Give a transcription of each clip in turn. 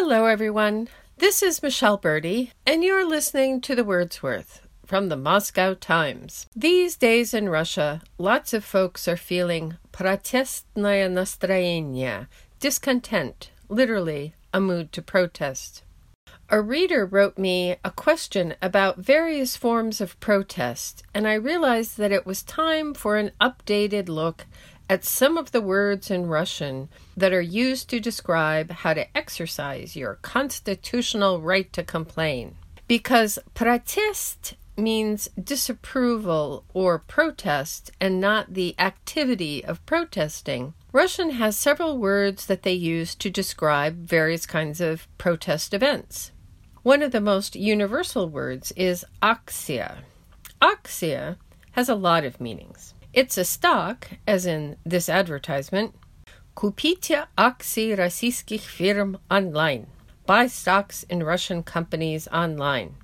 Hello, everyone. This is Michele Berdy, and you're listening to The Word's Worth from the Moscow Times. These days in Russia, lots of folks are feeling protestnaya настроение, discontent, literally a mood to protest. A reader wrote me a question about various forms of protest, and I realized that it was time for an updated look at some of the words in Russian that are used to describe how to exercise your constitutional right to complain. Because protest means disapproval or protest and not the activity of protesting. Russian has several words that they use to describe various kinds of protest events. One of the most universal words is aksia. Aksia has a lot of meanings. It's a stock, as in this advertisement. Kupite akции российских firm online. Buy stocks in Russian companies online.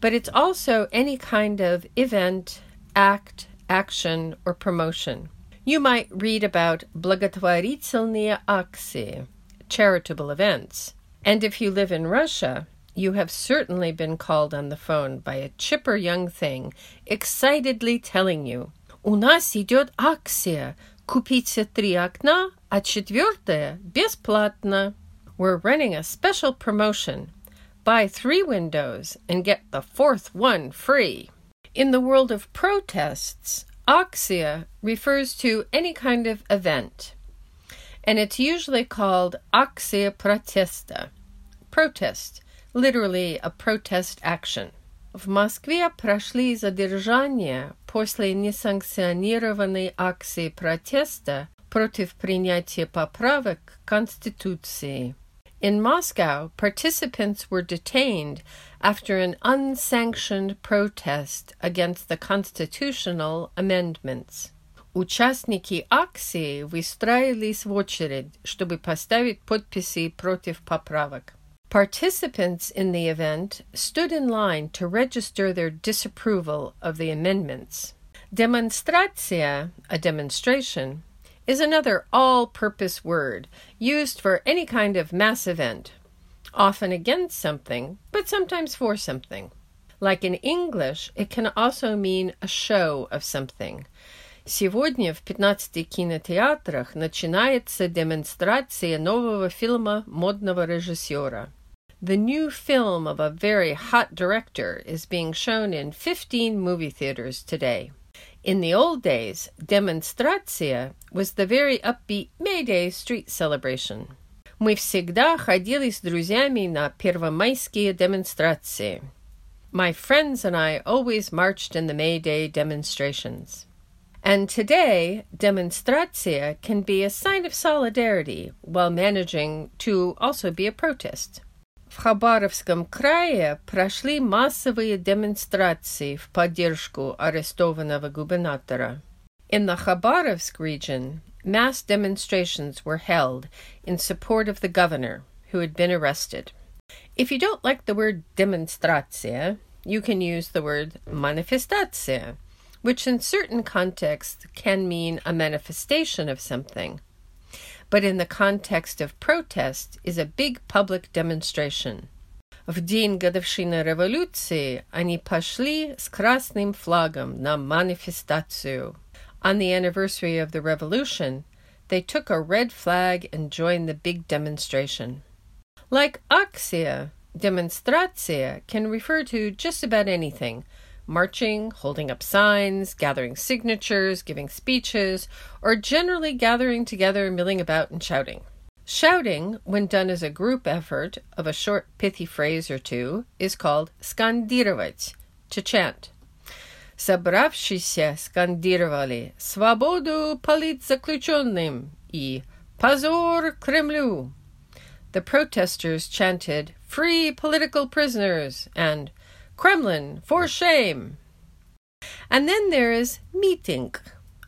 But it's also any kind of event, act, action, or promotion. You might read about благотворительные акции, charitable events. And if you live in Russia, you have certainly been called on the phone by a chipper young thing, excitedly telling you, «У нас идет акция. Купите три окна, а четвертое бесплатно». We're running a special promotion. Buy three windows and get the fourth one free. In the world of protests, aksia refers to any kind of event, and it's usually called aksia protesta, protest, literally a protest action. В Москве прошли задержания после несанкционированной акции протеста против принятия поправок к Конституции. In Moscow, participants were detained after an unsanctioned protest against the constitutional amendments. Участники акции выстроились в очередь, чтобы поставить подписи против поправок. Participants in the event stood in line to register their disapproval of the amendments. Demonstratia, a demonstration, is another all purpose word used for any kind of mass event, often against something, but sometimes for something. Like in English, it can also mean a show of something. Сегодня в 15 кинотеатрах начинается демонстрация нового фильма модного режиссера. The new film of a very hot director is being shown in 15 movie theaters today. In the old days, demonstratia was the very upbeat May Day street celebration. Мы всегда ходили с друзьями на первомайские демонстрации. My friends and I always marched in the May Day demonstrations. And today, demonstratia can be a sign of solidarity while managing to also be a protest. В Хабаровском крае прошли массовые демонстрации в поддержку арестованного губернатора. In the Khabarovsk region, mass demonstrations were held in support of the governor who had been arrested. If you don't like the word demonstratia, you can use the word manifestatia, which in certain contexts can mean a manifestation of something but in the context of protest is a big public demonstration. В день годовщины революции они пошли с красным флагом на манифестацию. On the anniversary of the revolution, they took a red flag and joined the big demonstration. Like aksia, demonstratia can refer to just about anything, marching, holding up signs, gathering signatures, giving speeches, or generally gathering together, milling about, and shouting. Shouting, when done as a group effort of a short pithy phrase or two, is called skandirovать, to chant. Собравшиеся скандировали «Свободу политзаключенным» и «Позор Кремлю». The protesters chanted «Free political prisoners» and Kremlin, for shame! And then there is meeting,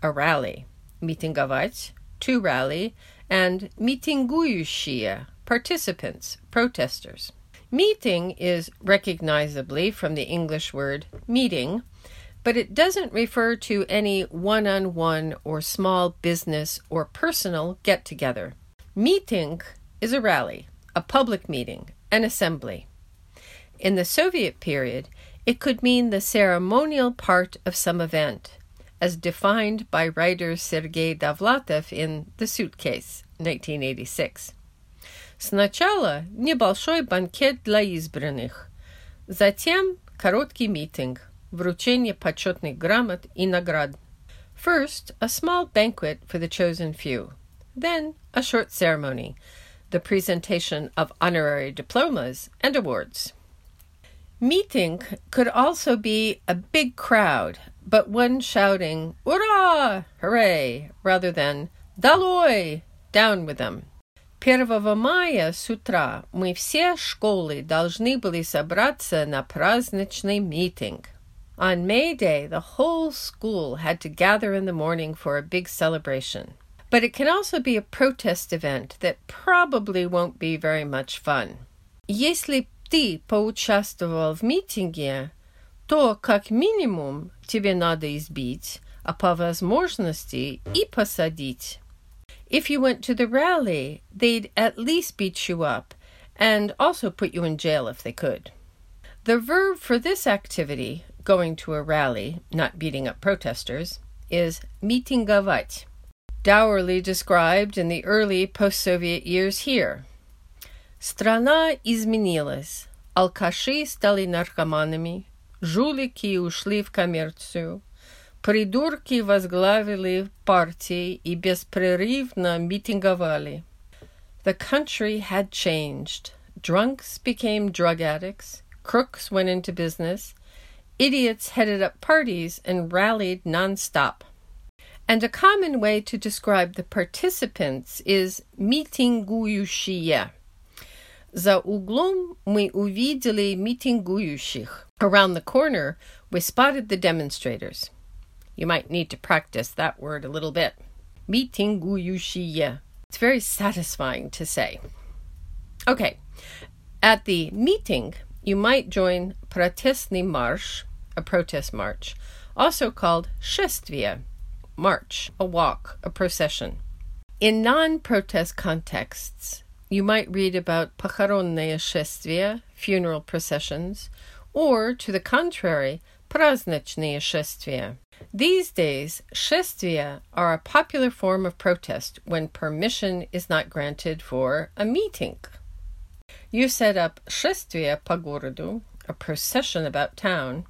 a rally. Митинговать, to rally, and митингующие, participants, protesters. Meeting is recognizably from the English word meeting, but it doesn't refer to any one on one or small business or personal get together. Meeting is a rally, a public meeting, an assembly. In the Soviet period, it could mean the ceremonial part of some event, as defined by writer Sergei Dovlatov in The Suitcase, 1986. Сначала небольшой банкет для избранных, затем короткий митинг, вручение почетных грамот и наград. First, a small banquet for the chosen few, then a short ceremony, the presentation of honorary diplomas and awards. Meeting could also be a big crowd, but one shouting, Ura! Hooray! rather than Daloi! Down with them. 1 мая с утра мы все школы должны были собраться на праздничный митинг. On May Day, the whole school had to gather in the morning for a big celebration. But it can also be a protest event that probably won't be very much fun. Если ты поучаствовал в митинге, то как минимум тебе надо избить, а по возможности и посадить. If you went to the rally, they'd at least beat you up and also put you in jail if they could. The verb for this activity, going to a rally, not beating up protesters, is митинговать, dourly described in the early post Soviet years here. Страна изменилась. Алкаши стали наркоманами, жулики ушли в коммерцию, Придурки возглавили партии и беспрерывно митинговали. The country had changed. Drunks became drug addicts, crooks went into business, idiots headed up parties and rallied nonstop. And a common way to describe the participants is митингующие. За углом мы увидели митингующих. Around the corner, we spotted the demonstrators. You might need to practice that word a little bit. Mitinguyushiye. It's very satisfying to say. Okay, at the meeting, you might join Protestny Marsh, a protest march, also called Shestvia, march, a walk, a procession. In non protest contexts, you might read about похоронные шествия, funeral processions, or, to the contrary, праздничные шествия, these days, шествия are a popular form of protest when permission is not granted for a meeting. You set up шествие по городу, a procession about town,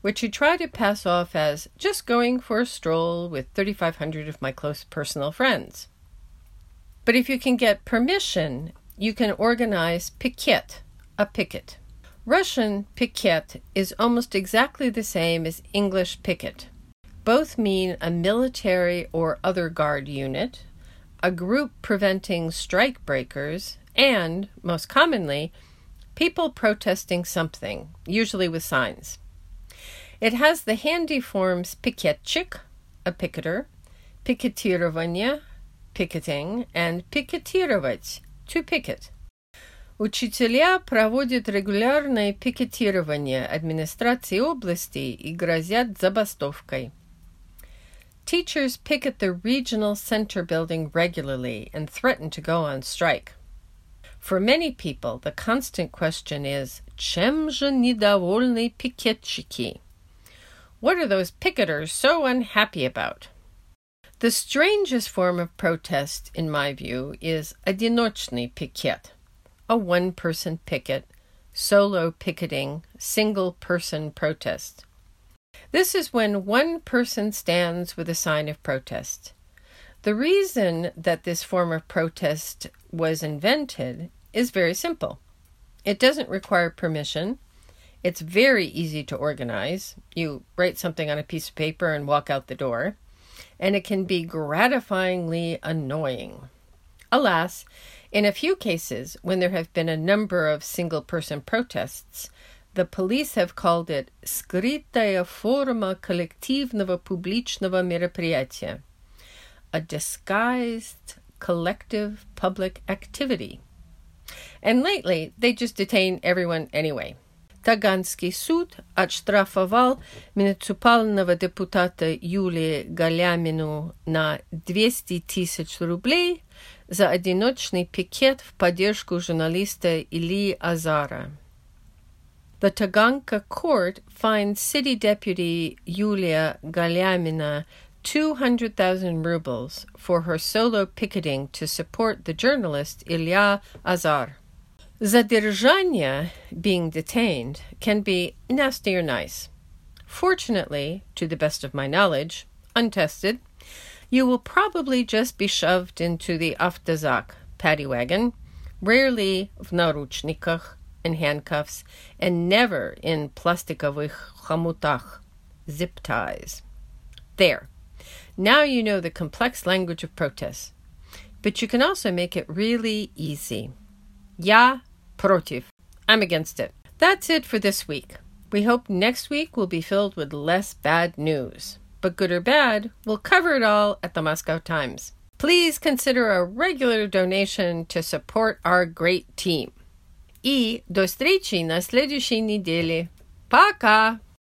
which you try to pass off as just going for a stroll with 3,500 of my close personal friends. But if you can get permission, you can organize piquet, a picket. Russian piquet is almost exactly the same as English picket. Both mean a military or other guard unit, a group preventing strike breakers, and, most commonly, people protesting something, usually with signs. It has the handy forms piketchik, a picketer, piketирование, picketing, and piketировать, to picket. Учителя проводят регулярное пикетирование администрации области и грозят забастовкой. Teachers picket the regional center building regularly and threaten to go on strike. For many people, the constant question is, чем же недовольны пикетчики? What are those picketers so unhappy about? The strangest form of protest, in my view, is одиночный пикет a one person picket, solo picketing, single person protest. This is when one person stands with a sign of protest. The reason that this form of protest was invented is very simple. It doesn't require permission. It's very easy to organize. You write something on a piece of paper and walk out the door. And it can be gratifyingly annoying. Alas, in a few cases, when there have been a number of single person protests, the police have called it скрытая форма коллективного публичного мероприятия, a disguised collective public activity. And lately, they just detain everyone anyway. Таганский суд отштрафовал муниципального депутата Юлии Галямину на 200 тысяч рублей за одиночный пикет в поддержку журналиста Ильи Азара. The Taganka court fined city deputy Yulia Galyamina 200,000 rubles for her solo picketing to support the journalist Ilya Azar. Zadержание, being detained, can be nasty or nice. Fortunately, to the best of my knowledge, untested, you will probably just be shoved into the автозак paddy wagon, rarely в наручниках and handcuffs, and never in plastiковых хомутах, zip ties. There. Now you know the complex language of protest. But you can also make it really easy. Я против. I'm against it. That's it for this week. We hope next week will be filled with less bad news. But good or bad, we'll cover it all at the Moscow Times. Please consider a regular donation to support our great team. И до встречи на следующей неделе. Пока!